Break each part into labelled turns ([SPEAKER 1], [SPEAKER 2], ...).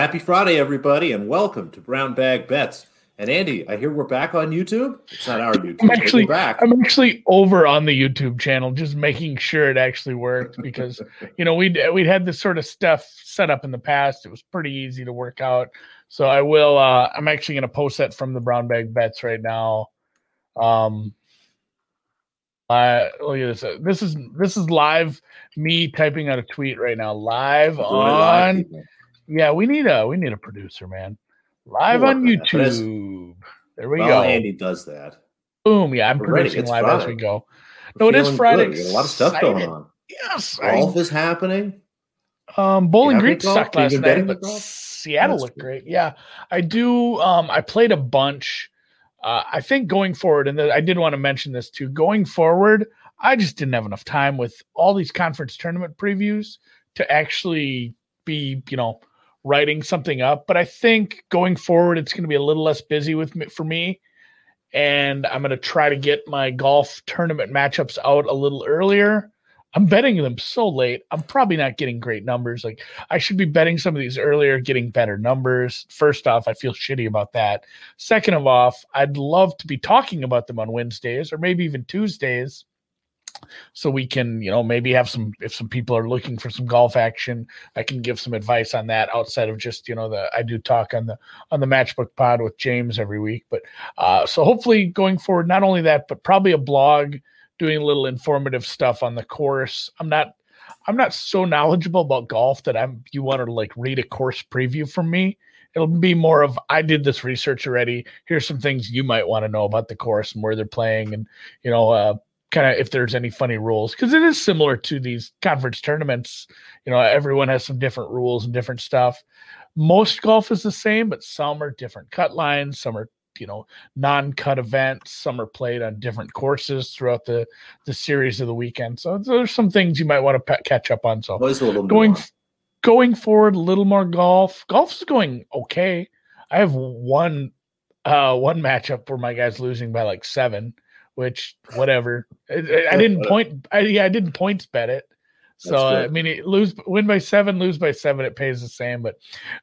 [SPEAKER 1] Happy Friday, everybody, and welcome to Brown Bag Bets. And Andy, I hear we're back on YouTube. It's not our YouTube.
[SPEAKER 2] I'm actually back. I'm actually over on the YouTube channel, just making sure it actually worked because you know we'd we'd had this sort of stuff set up in the past. It was pretty easy to work out. So I will. Uh, I'm actually going to post that from the Brown Bag Bets right now. Um, uh, look at this. This is this is live. Me typing out a tweet right now, live on. Live, yeah, we need a we need a producer, man. Live on YouTube. There we
[SPEAKER 1] well,
[SPEAKER 2] go.
[SPEAKER 1] Andy does that.
[SPEAKER 2] Boom. Yeah, I'm We're producing live Friday. as we go. no, it is Friday.
[SPEAKER 1] A lot of stuff going on.
[SPEAKER 2] Yes.
[SPEAKER 1] Golf I, is happening.
[SPEAKER 2] Um, Bowling Green sucked last night, but Seattle That's looked great. Yeah, I do. Um, I played a bunch. Uh, I think going forward, and I did want to mention this too. Going forward, I just didn't have enough time with all these conference tournament previews to actually be, you know, writing something up. But I think going forward, it's going to be a little less busy with me, for me, and I'm going to try to get my golf tournament matchups out a little earlier. I'm betting them so late. I'm probably not getting great numbers. Like I should be betting some of these earlier, getting better numbers. First off, I feel shitty about that. Second of off, I'd love to be talking about them on Wednesdays or maybe even Tuesdays so we can you know maybe have some if some people are looking for some golf action i can give some advice on that outside of just you know the i do talk on the on the matchbook pod with james every week but uh so hopefully going forward not only that but probably a blog doing a little informative stuff on the course. I'm not i'm not so knowledgeable about golf that i'm you want to like read a course preview from me. It'll be more of i did this research already. Here's some things you might want to know about the course and where they're playing and you know uh kind of if there's any funny rules because it is similar to these conference tournaments. You know everyone has some different rules and different stuff. Most golf is the same but some are different cut lines some are you know non-cut events some are played on different courses throughout the the series of the weekend. So there's some things you might want to pe- catch up on. So going more. going forward a little more golf. Golf is going okay. I have one uh one matchup where my guy's losing by like seven which whatever. I, I didn't point. I, yeah, I didn't points bet it. So I mean, it, lose win by seven, lose by seven, it pays the same. But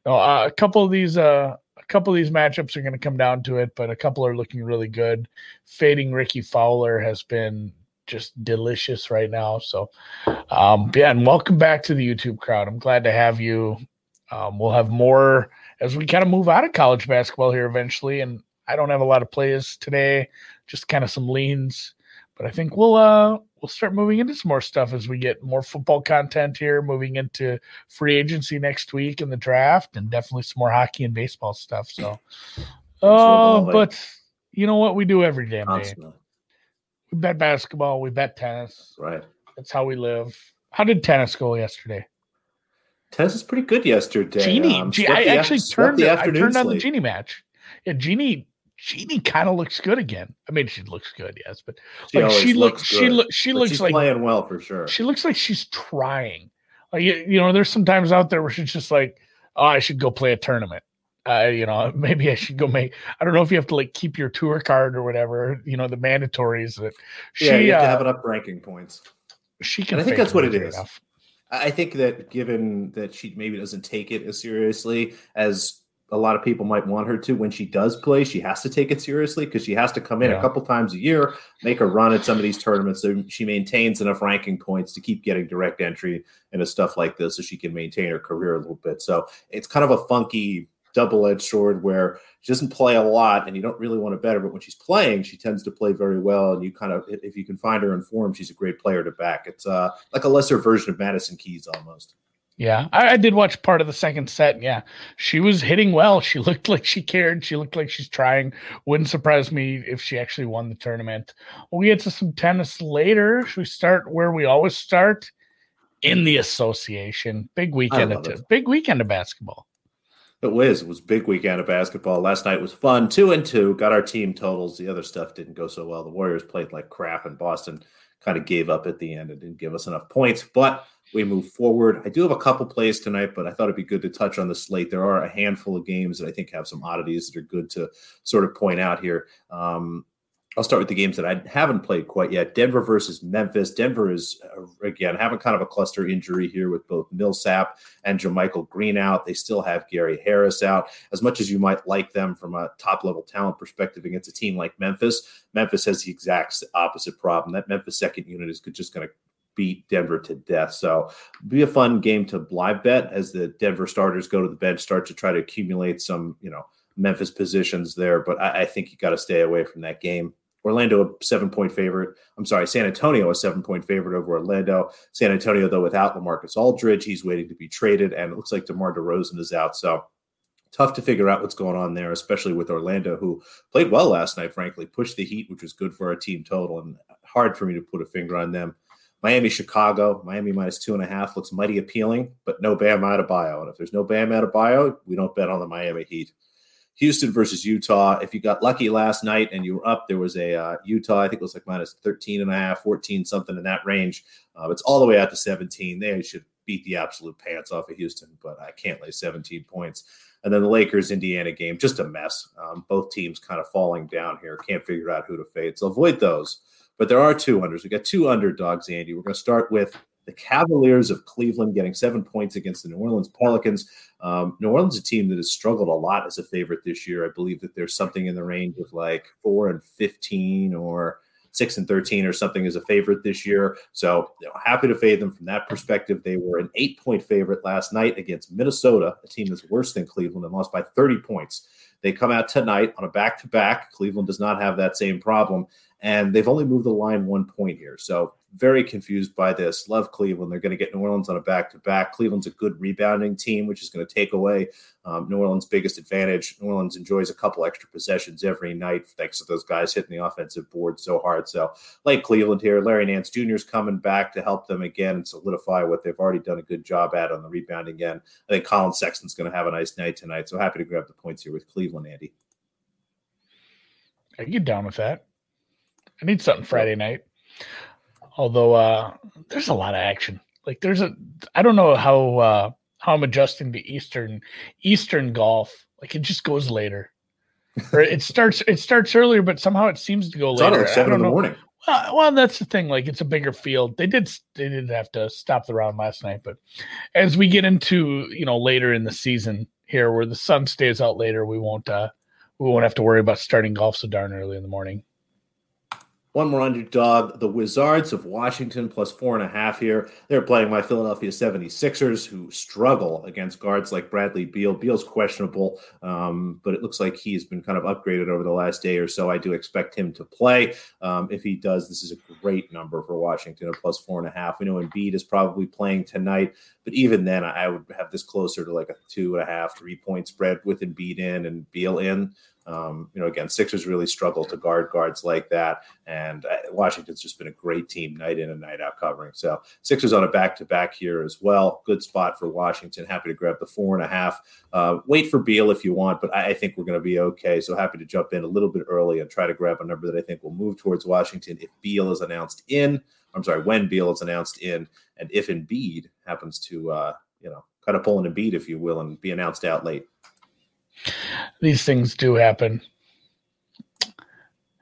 [SPEAKER 2] no, uh, a couple of these, uh, a couple of these matchups are going to come down to it, but a couple are looking really good. Fading Rickie Fowler has been just delicious right now. So, um, yeah, and welcome back to the YouTube crowd. I'm glad to have you. Um, we'll have more as we kind of move out of college basketball here eventually, and I don't have a lot of plays today, just kind of some leans. But I think we'll uh we'll start moving into some more stuff as we get more football content here, moving into free agency next week and the draft, and definitely some more hockey and baseball stuff. So, oh, uh, but you know what we do every damn day. We bet basketball, we bet tennis.
[SPEAKER 1] Right.
[SPEAKER 2] That's how we live. How did tennis go yesterday?
[SPEAKER 1] Tennis is pretty good yesterday.
[SPEAKER 2] Genie, um, G- I actually turned. The, I turned on the Genie match. Yeah, Genie Genie kind of looks good again. I mean, she looks good, yes, but
[SPEAKER 1] she like she looks,
[SPEAKER 2] she looks, she looks like
[SPEAKER 1] playing well for sure.
[SPEAKER 2] She looks like she's trying. Like you know, there's sometimes out there where she's just like, oh, I should go play a tournament. Uh, you know, maybe I should go make. I don't know if you have to like keep your tour card or whatever. You know, the mandatories that
[SPEAKER 1] she yeah, you have uh, to have it up ranking points.
[SPEAKER 2] She can.
[SPEAKER 1] And I think that's what it is. Enough. I think that given that she maybe doesn't take it as seriously as a lot of people might want her to when she does play. She has to take it seriously because she has to come in yeah. a couple times a year make a run at some of these tournaments so she maintains enough ranking points to keep getting direct entry into stuff like this so she can maintain her career a little bit. So it's kind of a funky double-edged sword where she doesn't play a lot and you don't really want to bet her but when she's playing she tends to play very well and you kind of if you can find her in form she's a great player to back. It's uh like a lesser version of madison keys almost
[SPEAKER 2] yeah, I, I, did watch part of the second set. Yeah, she was hitting well. She looked like she cared. She looked like she's trying. Wouldn't surprise me if she actually won the tournament. We'll get to some tennis later. Should we start where we always start? In the association. Big weekend of big weekend of basketball.
[SPEAKER 1] It was. It was big weekend of basketball. Last night was fun. Two and two. Got our team totals. The other stuff didn't go so well. The Warriors played like crap, and Boston kind of gave up at the end. It didn't give us enough points, but we move forward. I do have a couple plays tonight, but I thought it'd be good to touch on the slate. There are a handful of games that I think have some oddities that are good to sort of point out here. Um, I'll start with the games that I haven't played quite yet. Denver versus Memphis. Denver is uh, again having kind of a cluster injury here with both Millsap and JaMychal Green out. They still have Gary Harris out. As much as you might like them from a top level talent perspective against a team like Memphis, Memphis has the exact opposite problem. That Memphis second unit is just going to beat Denver to death. So be a fun game to live bet as the Denver starters go to the bench, start to try to accumulate some, you know, Memphis positions there. But I, I think you got to stay away from that game. Orlando a seven point favorite. I'm sorry, San Antonio a seven point favorite over Orlando. San Antonio though without LaMarcus Aldridge, he's waiting to be traded, and it looks like DeMar DeRozan is out. So tough to figure out what's going on there, especially with Orlando, who played well last night. Frankly, pushed the Heat, which was good for our team total, and hard for me to put a finger on them. Miami, Chicago, Miami minus two and a half looks mighty appealing, but no Bam Adebayo. And if there's no Bam Adebayo, we don't bet on the Miami Heat. Houston versus Utah. If you got lucky last night and you were up, there was a uh, Utah, I think it was like minus 13 and a half, 14, something in that range. Uh, it's all the way out to 17. They should beat the absolute pants off of Houston, but I can't lay 17 points. And then the Lakers Indiana game, just a mess. Um, both teams kind of falling down here. Can't figure out who to fade. So avoid those. But there are two unders. We got two underdogs, Andy. We're going to start with the Cavaliers of Cleveland getting seven points against the New Orleans Pelicans. Um, New Orleans is a team that has struggled a lot as a favorite this year. I believe that there's something in the range of like four and 15 or six and 13 or something as a favorite this year. So you know, happy to fade them from that perspective. They were an eight point favorite last night against Minnesota, a team that's worse than Cleveland and lost by 30 points. They come out tonight on a back to back. Cleveland does not have that same problem and they've only moved the line one point here. So very confused by this. Love Cleveland. They're going to get New Orleans on a back to back. Cleveland's a good rebounding team, which is going to take away um, New Orleans' biggest advantage. New Orleans enjoys a couple extra possessions every night thanks to those guys hitting the offensive board so hard. So, like Cleveland here, Larry Nance Jr. is coming back to help them again and solidify what they've already done a good job at on the rebound again. I think Collin Sexton's going to have a nice night tonight. So happy to grab the points here with Cleveland, Andy.
[SPEAKER 2] I get down with that. I need something Friday night. Although uh there's a lot of action. Like there's a I don't know how uh how I'm adjusting to Eastern Eastern golf. Like it just goes later. or it starts it starts earlier, but somehow it seems to go it's later. Like
[SPEAKER 1] seven in the know. morning.
[SPEAKER 2] Well, well, that's the thing. Like it's a bigger field. They did they didn't have to stop the round last night, but as we get into you know later in the season here, where the sun stays out later, we won't uh we won't have to worry about starting golf so darn early in the morning.
[SPEAKER 1] One more underdog, the Wizards of Washington, plus four and a half here. They're playing my Philadelphia 76ers, who struggle against guards like Bradley Beal. Beal's questionable, um, but it looks like he's been kind of upgraded over the last day or so. I do expect him to play. Um, if he does, this is a great number for Washington, a plus four and a half. We know Embiid is probably playing tonight, but even then, I would have this closer to like a two and a half, three point spread with Embiid in and Beal in. Um, you know, again, Sixers really struggle to guard guards like that, and uh, Washington's just been a great team night in and night out covering. So Sixers on a back to back here as well. Good spot for Washington. Happy to grab the four and a half. Uh, wait for Beal if you want, but I, I think we're going to be okay. So happy to jump in a little bit early and try to grab a number that I think will move towards Washington if Beal is announced in. I'm sorry, when Beal is announced in, and if Embiid happens to, uh, you know, kind of pull an Embiid, if you will, and be announced out late
[SPEAKER 2] these things do happen.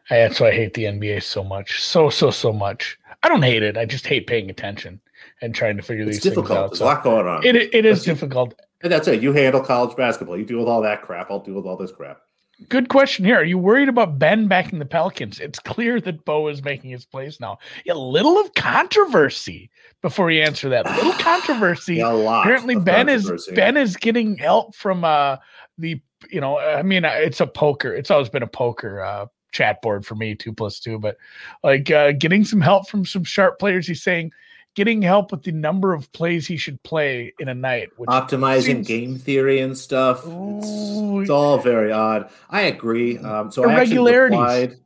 [SPEAKER 2] I, that's why I hate the NBA so much, so so so much. I don't hate it. I just hate paying attention and trying to figure
[SPEAKER 1] it's
[SPEAKER 2] these
[SPEAKER 1] difficult.
[SPEAKER 2] things out. It's difficult.
[SPEAKER 1] There's so a lot going on.
[SPEAKER 2] It it is difficult.
[SPEAKER 1] And that's it. You handle college basketball. You deal with all that crap. I'll deal with all this crap.
[SPEAKER 2] Good question here. Are you worried about Ben backing the Pelicans? It's clear that Bo is making his place now. A little of controversy before you answer that. A little controversy.
[SPEAKER 1] yeah,
[SPEAKER 2] Apparently, Ben is Ben is getting help from uh, the you know. I mean, it's a poker. It's always been a poker uh, chat board for me, two plus two. But like uh, getting some help from some sharp players. He's saying getting help with the number of plays he should play in a night.
[SPEAKER 1] Optimizing seems... game theory and stuff. It's, it's, all very odd. I agree. Um, so irregularities. I replied,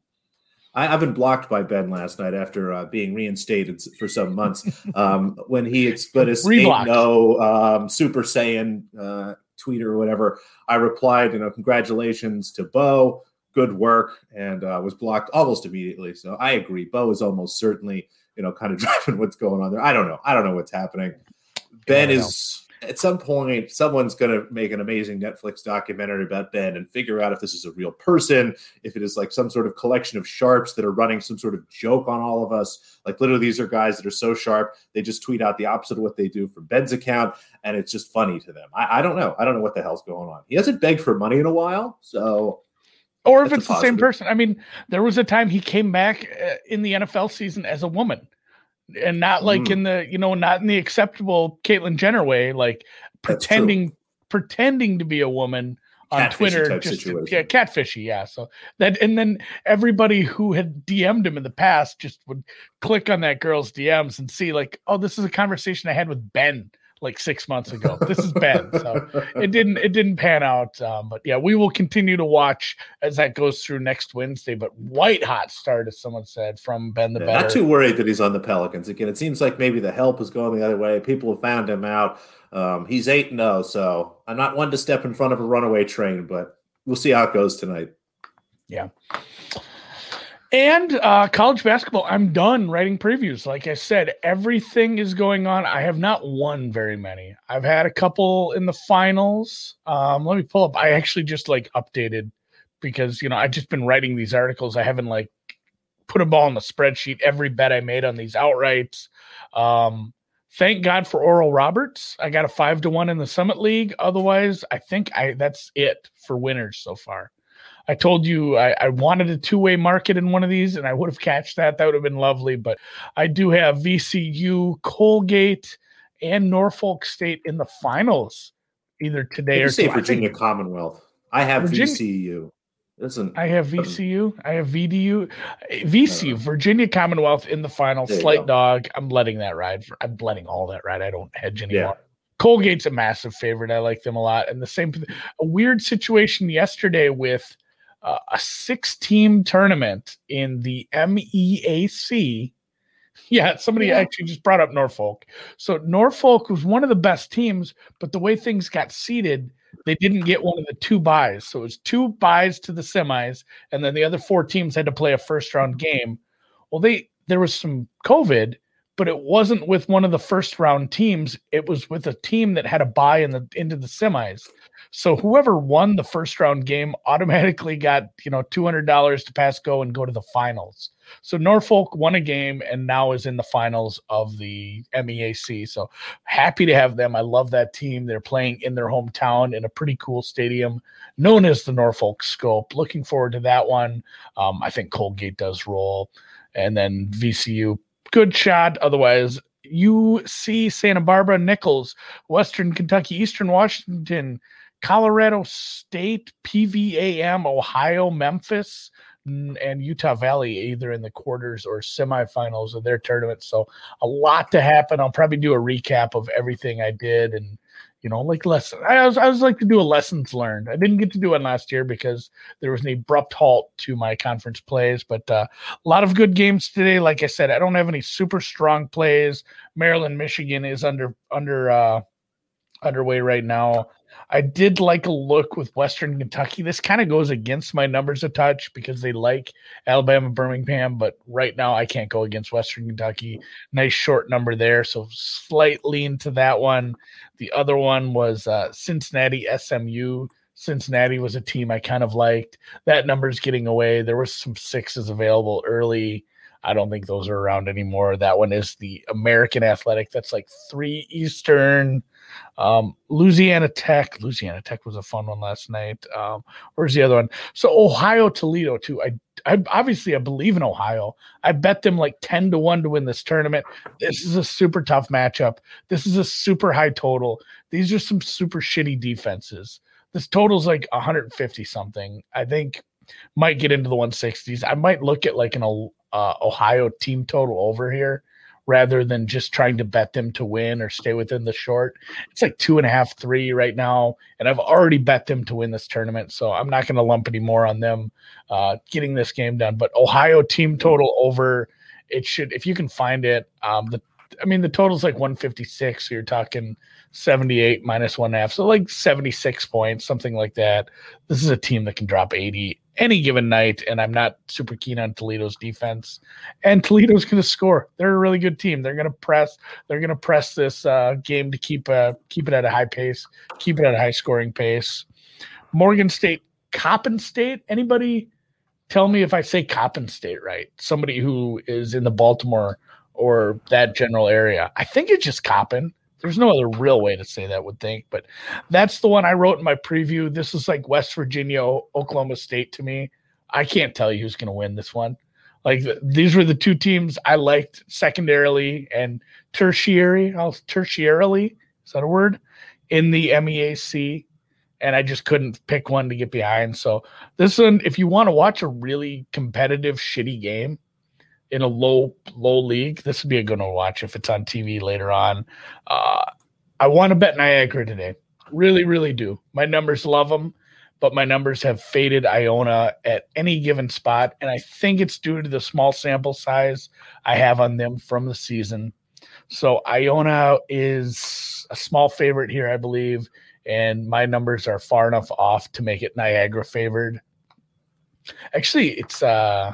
[SPEAKER 1] I, have been blocked by Ben last night after uh, being reinstated for some months. Um, when he explained his no um, Super Saiyan uh, tweet or whatever, I replied, you know, congratulations to Bo. Good work, and uh, was blocked almost immediately. So I agree. Bo is almost certainly you know, kind of driving what's going on there. I don't know. I don't know what's happening. Ben is at some point, someone's going to make an amazing Netflix documentary about Ben and figure out if this is a real person, if it is like some sort of collection of sharps that are running some sort of joke on all of us. Like, literally, these are guys that are so sharp, they just tweet out the opposite of what they do from Ben's account, and it's just funny to them. I, I don't know. I don't know what the hell's going on. He hasn't begged for money in a while, so.
[SPEAKER 2] Or if it's the same person. I mean, there was a time he came back uh, in the NFL season as a woman and not like mm. in the you know not in the acceptable Caitlyn Jenner way, like pretending pretending to be a woman on catfishy Twitter, just yeah, catfishy, yeah. So that and then everybody who had DM'd him in the past just would click on that girl's DMs and see like, oh, this is a conversation I had with Ben like six months ago. This is Ben. So it didn't it didn't pan out. Um, but yeah, we will continue to watch as that goes through next Wednesday. But white hot start, as someone said, from Ben the yeah, Better.
[SPEAKER 1] Not too worried that he's on the Pelicans again. It seems like maybe the help is going the other way. People have found him out. Um, he's eight and zero, so I'm not one to step in front of a runaway train, but we'll see how it goes tonight.
[SPEAKER 2] Yeah. And uh, college basketball, I'm done writing previews. Like I said, everything is going on. I have not won very many. I've had a couple in the finals. Um, let me pull up. I actually just like updated because you know I've just been writing these articles. I haven't like put a ball in the spreadsheet. Every bet I made on these outrights. Um, thank God for Oral Roberts. I got a five to one in the Summit League. Otherwise, I think I that's it for winners so far. I told you I, I wanted a two way market in one of these, and I would have catched that. That would have been lovely. But I do have VCU, Colgate, and Norfolk State in the finals either today or
[SPEAKER 1] say Virginia Commonwealth. I have Virginia, VCU. Listen,
[SPEAKER 2] I have VCU. I have VDU. VCU, uh, Virginia Commonwealth in the final. Slight dog. I'm letting that ride. For, I'm letting all that ride. I don't hedge anymore. Yeah. Colgate's a massive favorite. I like them a lot. And the same, a weird situation yesterday with uh, a six team tournament in the MEAC. Yeah, somebody yeah. actually just brought up Norfolk. So Norfolk was one of the best teams, but the way things got seeded, they didn't get one of the two buys. So it was two buys to the semis, and then the other four teams had to play a first round game. Well, they there was some COVID, but it wasn't with one of the first round teams. It was with a team that had a buy in the into the semis. So whoever won the first round game automatically got, you know, $200 to pass go and go to the finals. So Norfolk won a game and now is in the finals of the MEAC. So happy to have them. I love that team. They're playing in their hometown in a pretty cool stadium known as the Norfolk Scope. Looking forward to that one. Um, I think Colgate does roll. And then VCU, good shot. Otherwise, UC Santa Barbara, Nicholls, Western Kentucky, Eastern Washington, Colorado State, PVAM, Ohio, Memphis, and Utah Valley either in the quarters or semifinals of their tournament. So a lot to happen. I'll probably do a recap of everything I did and you know, like lesson. I was I was like to do a lessons learned. I didn't get to do it last year because there was an abrupt halt to my conference plays, but uh, a lot of good games today. Like I said, I don't have any super strong plays. Maryland, Michigan is under under uh, underway right now. I did like a look with Western Kentucky. This kind of goes against my numbers a touch because they like Alabama, Birmingham, but right now I can't go against Western Kentucky. Nice short number there, so slight lean to that one. The other one was uh, Cincinnati, SMU. Cincinnati was a team I kind of liked. That number's getting away. There were some sixes available early. I don't think those are around anymore. That one is the American Athletic. That's like three Eastern. Um, Louisiana Tech. Louisiana Tech was a fun one last night. Um, where's the other one? So Ohio Toledo too. I, I obviously I believe in Ohio. I bet them like ten to one to win this tournament. This is a super tough matchup. This is a super high total. These are some super shitty defenses. This total's like 150 something. I think might get into the 160s. I might look at like an uh, Ohio team total over here rather than just trying to bet them to win or stay within the short. It's like two and a half, three right now, and I've already bet them to win this tournament, so I'm not going to lump any more on them uh, getting this game done. But Ohio team total over. It should, if you can find it, um, the I mean, the total's like 156. So you're talking 78 minus one half. So like 76 points, something like that. This is a team that can drop 80 any given night. And I'm not super keen on Toledo's defense. And Toledo's going to score. They're a really good team. They're going to press. They're going to press this uh, game to keep uh, keep it at a high pace, keep it at a high scoring pace. Morgan State, Coppin State. Anybody tell me if I say Coppin State right? Somebody who is in the Baltimore or that general area. I think it's just copping. There's no other real way to say that, would think, but that's the one I wrote in my preview. This is like West Virginia, Oklahoma State to me. I can't tell you who's going to win this one. Like these were the two teams I liked secondarily and tertiary. I'll tertiarily is that a word in the MEAC, and I just couldn't pick one to get behind. So this one, if you want to watch a really competitive, shitty game, in a low low league, this would be a good one to watch if it's on TV later on. Uh, I want to bet Niagara today. Really, really do. My numbers love them, but my numbers have faded Iona at any given spot, and I think it's due to the small sample size I have on them from the season. So Iona is a small favorite here, I believe, and my numbers are far enough off to make it Niagara favored. Actually, it's uh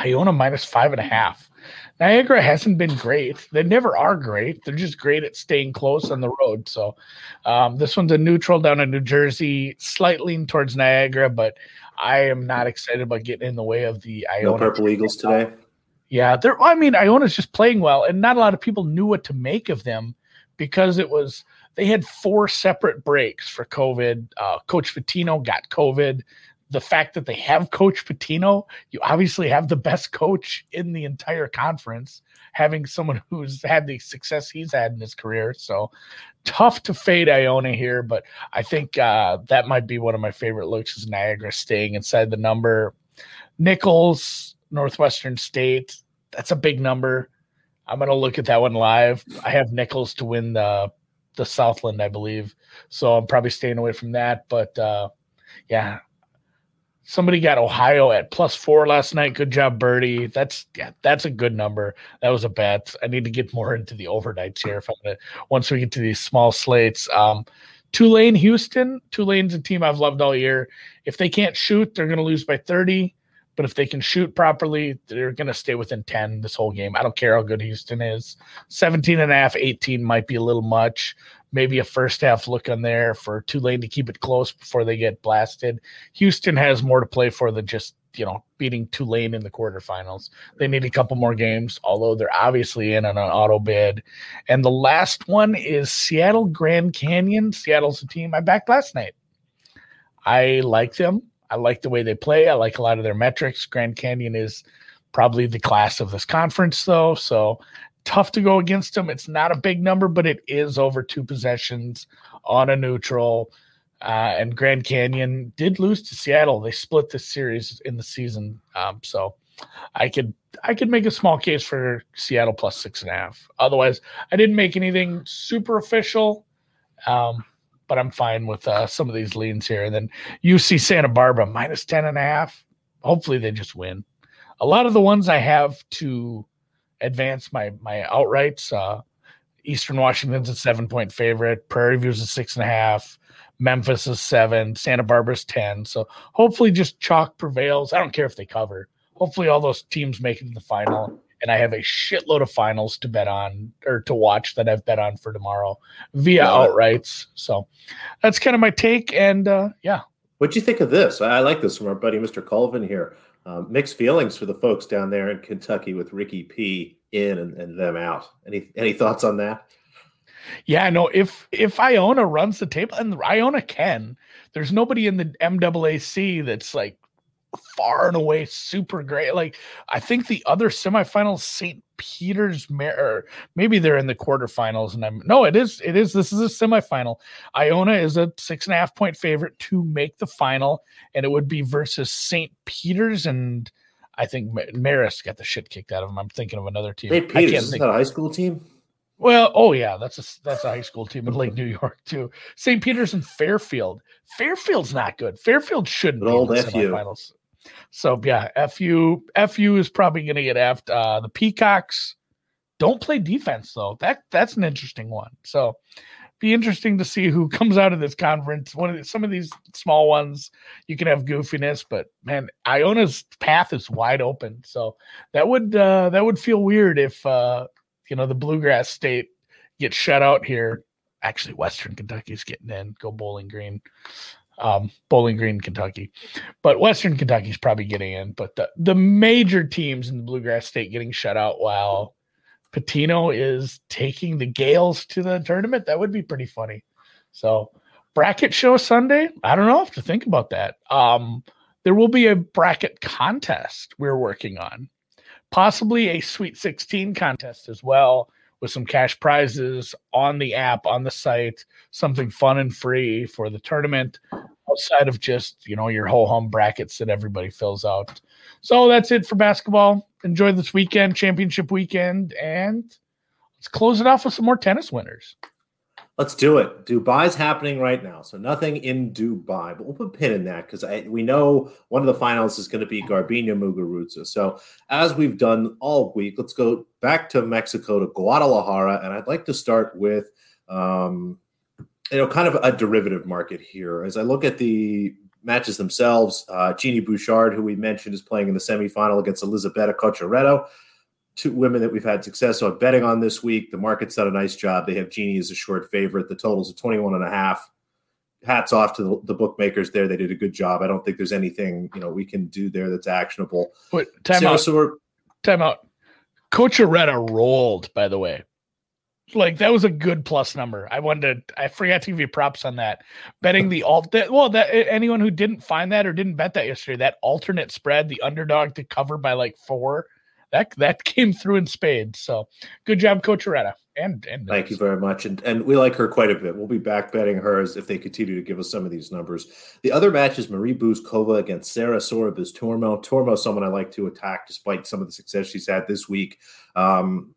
[SPEAKER 2] Iona minus five and a half. Niagara hasn't been great. They never are great. They're just great at staying close on the road. So um, this one's a neutral down in New Jersey, slightly towards Niagara, but I am not excited about getting in the way of the Iona.
[SPEAKER 1] No purple Eagles today.
[SPEAKER 2] Yeah, they're. I mean, Iona's just playing well, and not a lot of people knew what to make of them because it was they had four separate breaks for COVID. Uh, Coach Pitino got COVID the fact that they have Coach Pitino, you obviously have the best coach in the entire conference, having someone who's had the success he's had in his career. So tough to fade Iona here, but I think uh, that might be one of my favorite looks is Niagara staying inside the number. Nicholls, Northwestern State, that's a big number. I'm to look at that one live. I have Nicholls to win the the Southland, I believe. So I'm probably staying away from that, but uh, yeah, Somebody got Ohio at plus four last night. Good job, Birdie. That's yeah, that's a good number. That was a bet. I need to get more into the overnights here if I'm gonna once we get to these small slates. Um, Tulane, Houston. Tulane's a team I've loved all year. If they can't shoot, they're gonna lose by 30. But if they can shoot properly, they're going to stay within 10 this whole game. I don't care how good Houston is. 17 and a half, 18 might be a little much maybe a first half look on there for Tulane to keep it close before they get blasted. Houston has more to play for than just you know beating Tulane in the quarterfinals. They need a couple more games, although they're obviously in on an auto bid. And the last one is Seattle Grand Canyon. Seattle's a team I backed last night. I like them. I like the way they play. I like a lot of their metrics. Grand Canyon is probably the class of this conference, though. So tough to go against them. It's not a big number, but it is over two possessions on a neutral. Uh, and Grand Canyon did lose to Seattle. They split the series in the season. Um, so I could I could make a small case for Seattle plus six and a half. Otherwise, I didn't make anything super official. Um, but I'm fine with uh, some of these leans here. And then UC Santa Barbara minus 10 and a half. Hopefully they just win. A lot of the ones I have to advance my my outrights. Uh, Eastern Washington's a seven point favorite. Prairie View's a six and a half. Memphis is seven. Santa Barbara's ten. So hopefully, just chalk prevails. I don't care if they cover. Hopefully, all those teams make it to the final. And I have a shitload of finals to bet on or to watch that I've bet on for tomorrow via outrights. So that's kind of my take. And uh, yeah.
[SPEAKER 1] What'd you think of this? I like this from our buddy Mr. Colvin here. Um, mixed feelings for the folks down there in Kentucky with Ricky P in and, and them out. Any any thoughts on that?
[SPEAKER 2] Yeah, no. If if Iona runs the table, and Iona can, there's nobody in the MAAC that's like far and away super great. Like I think the other semifinals, St. Peter's, or maybe they're in the quarterfinals, and I'm no, it is, it is. This is a semifinal. Iona is a six and a half point favorite to make the final, and it would be versus St. Peter's and. I think Marist got the shit kicked out of him. I'm thinking of another team.
[SPEAKER 1] St. Peter's is that a high school team?
[SPEAKER 2] Well, oh yeah, that's a that's a high school team in Lake New York too. St. Peter's and Fairfield. Fairfield's not good. Fairfield shouldn't but be in the semifinals. So yeah, FU FU is probably going to get effed. Uh, the Peacocks, don't play defense though. That that's an interesting one. So be interesting to see who comes out of this conference. One of the, some of these small ones, you can have goofiness, but man, Iona's path is wide open. So that would uh, that would feel weird if uh, you know the Bluegrass State gets shut out here. Actually, Western Kentucky's getting in. Go Bowling Green, um, Bowling Green, Kentucky, but Western Kentucky is probably getting in. But the the major teams in the Bluegrass State getting shut out while Pitino is taking the Gaels to the tournament. That would be pretty funny. So bracket show Sunday. I don't know if to think about that. Um, there will be a bracket contest we're working on, possibly a Sweet 16 contest as well, with some cash prizes on the app, on the site, something fun and free for the tournament outside of just, you know, your whole home brackets that everybody fills out. So that's it for basketball enjoy this weekend, championship weekend, and let's close it off with some more tennis winners.
[SPEAKER 1] Let's do it. Dubai's happening right now, so nothing in Dubai, but we'll put a pin in that because we know one of the finals is going to be Garbiñe Muguruza. So as we've done all week, let's go back to Mexico to Guadalajara, and I'd like to start with, um, you know, kind of a derivative market here. As I look at the matches themselves. Uh, Genie Bouchard, who we mentioned, is playing in the semifinal against Elizabeth Cocciaretto. Two women that we've had success on betting on this week. The market's done a nice job. They have Genie as a short favorite. The total's at 21 and a half. Hats off to the, the bookmakers there. They did a good job. I don't think there's anything, you know, we can do there that's actionable.
[SPEAKER 2] Wait, time so, out. So time out. Cocciaretto rolled, by the way like that was a good plus number. I wanted to, I forgot to give you props on that. Betting the alt that, well that anyone who didn't find that or didn't bet that yesterday, that alternate spread, the underdog to cover by like four, that that came through in spades. So good job, Cocciaretto. And, and
[SPEAKER 1] thank you very much. And and we like her quite a bit. We'll be back betting hers if they continue to give us some of these numbers. The other match is Marie Bouzkova against Sara Sorribes Tormo. Tormo, someone I like to attack despite some of the success she's had this week. Um,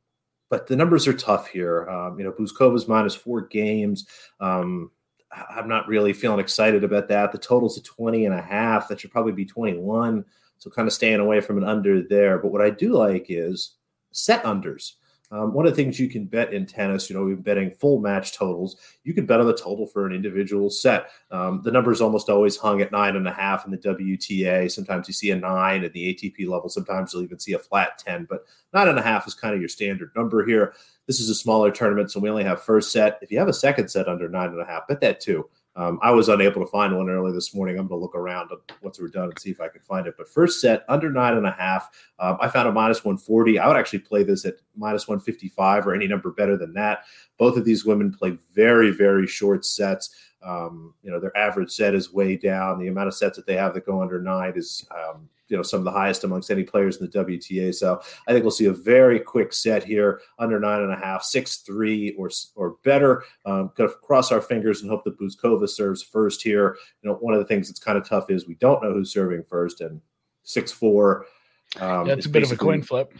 [SPEAKER 1] but the numbers are tough here. Um, you know, Bouzkova's minus four games. Um, I'm not really feeling excited about that. The total's at 20 and a half. That should probably be 21. So kind of staying away from an under there. But what I do like is set unders. Um, one of the things you can bet in tennis, you know, we've been betting full match totals. You can bet on the total for an individual set. Um, the number is almost always hung at nine and a half in the WTA. Sometimes you see a nine at the ATP level. Sometimes you'll even see a flat 10, but nine and a half is kind of your standard number here. This is a smaller tournament, so we only have first set. If you have a second set under nine and a half, bet that too. Um, I was unable to find one early this morning. I'm going to look around once we're done and see if I can find it. But first set under nine and a half. Um, I found a minus 140. I would actually play this at minus 155 or any number better than that. Both of these women play very, very short sets. Um, you know, their average set is way down. The amount of sets that they have that go under nine is um, you know some of the highest amongst any players in the WTA. So I think we'll see a very quick set here, under nine and a half, six three or or better. Um, going to cross our fingers and hope that Bouzkova serves first here. You know, one of the things that's kind of tough is we don't know who's serving first, and six four.
[SPEAKER 2] Um, yeah, it's a bit of a coin flip.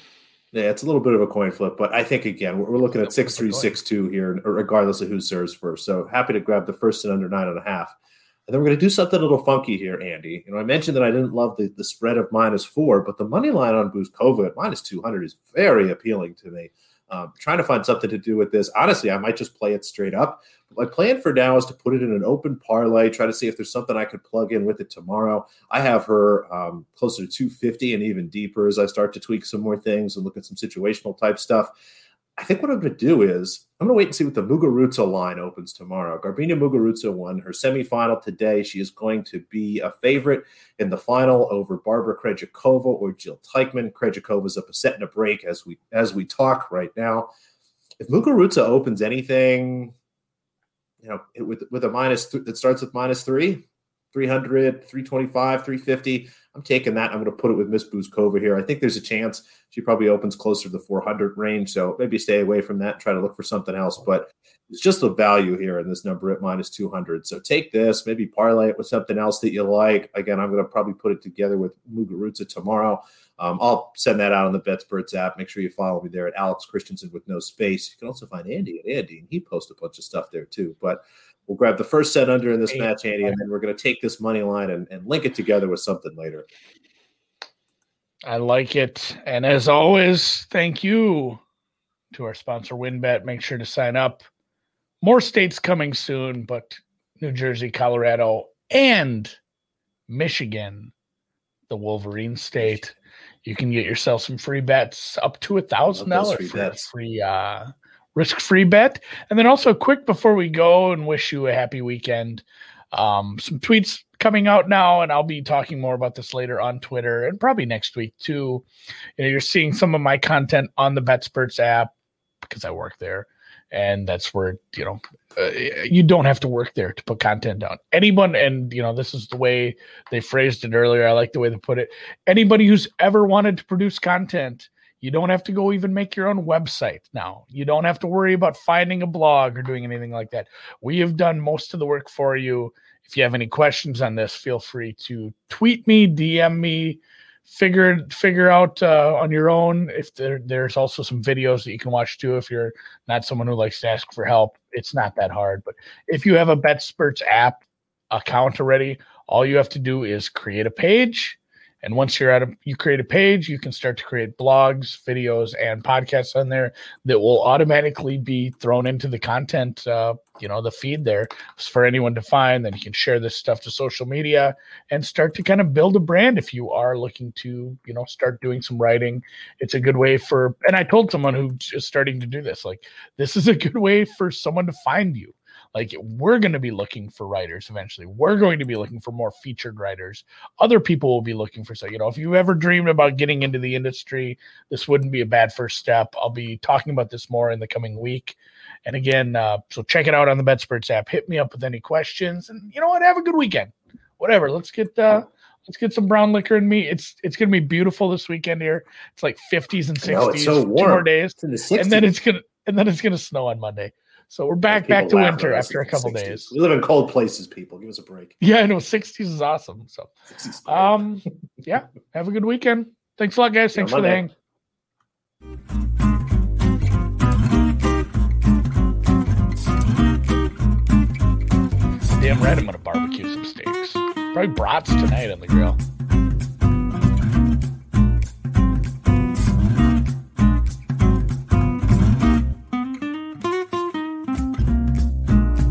[SPEAKER 1] Yeah, it's a little bit of a coin flip, but I think again we're, we're looking at six three six two here, regardless of who serves first. So happy to grab the first and under nine and a half. And then we're going to do something a little funky here, Andy. You know, I mentioned that I didn't love the, the spread of minus four, but the money line on Bouzkova at minus 200 is very appealing to me. Um, trying to find something to do with this. Honestly, I might just play it straight up. My plan for now is to put it in an open parlay, try to see if there's something I could plug in with it tomorrow. I have her um, closer to 250 and even deeper as I start to tweak some more things and look at some situational type stuff. I think what I'm going to do is I'm going to wait and see what the Muguruza line opens tomorrow. Garbiñe Muguruza won her semifinal today. She is going to be a favorite in the final over Barbora Krejcikova or Jil Teichmann. Is up a set and a break as we as we talk right now. If Muguruza opens anything, you know, with with a minus th- that starts with minus three, 300, 325, 350. I'm taking that. I'm going to put it with Miss Bouzkova here. I think there's a chance she probably opens closer to the 400 range. So maybe stay away from that, try to look for something else. But it's just a value here in this number at minus 200. So take this, maybe parlay it with something else that you like. Again, I'm going to probably put it together with Muguruza tomorrow. Um, I'll send that out on the BetSperts app. Make sure you follow me there at Alex Christensen with no space. You can also find Andy at Andy, and he posts a bunch of stuff there too. But We'll grab the first set under in this Eight. match, Andy, and then we're going to take this money line and, and link it together with something later.
[SPEAKER 2] I like it. And as always, thank you to our sponsor WynnBET. Make sure to sign up. More states coming soon, but New Jersey, Colorado, and Michigan, the Wolverine state. You can get yourself some free bets up to a thousand dollars free, free uh, risk free bet. And then also quick before we go and wish you a happy weekend. Um, some tweets coming out now, and I'll be talking more about this later on Twitter and probably next week too. You know, you're seeing some of my content on the BetSperts app because I work there, and that's where you know uh, you don't have to work there to put content down. Anyone, and you know, this is the way they phrased it earlier. I like the way they put it. Anybody who's ever wanted to produce content you don't have to go even make your own website now. You don't have to worry about finding a blog or doing anything like that. We have done most of the work for you. If you have any questions on this, feel free to tweet me, DM me, figure figure out uh, on your own. If there, there's also some videos that you can watch too. If you're not someone who likes to ask for help, it's not that hard. But if you have a BetSperts app account already, all you have to do is create a page and once you're at a, you create a page, you can start to create blogs, videos, and podcasts on there that will automatically be thrown into the content, uh, you know, the feed there for anyone to find. Then you can share this stuff to social media and start to kind of build a brand if you are looking to, you know, start doing some writing. It's a good way for, and I told someone who's just starting to do this, like, this is a good way for someone to find you like we're going to be looking for writers eventually. We're going to be looking for more featured writers. Other people will be looking for so you know if you ever dreamed about getting into the industry, this wouldn't be a bad first step. I'll be talking about this more in the coming week. And again, uh, so check it out on the BetSperts app. Hit me up with any questions, and you know what? Have a good weekend. Whatever. Let's get uh, let's get some brown liquor in me. It's it's gonna be beautiful this weekend here. It's like 50s and 60s. Know, it's so warm. Two more days, the and then it's gonna and then it's gonna snow on Monday. So we're back back to winter after a couple 60s. days.
[SPEAKER 1] We live in cold places, people. Give us a break.
[SPEAKER 2] Yeah, I know. 60s is awesome. So, um, yeah, have a good weekend. Thanks a lot, guys. Thanks for the hang. Damn right, I'm gonna barbecue some steaks. Probably brats tonight on the grill.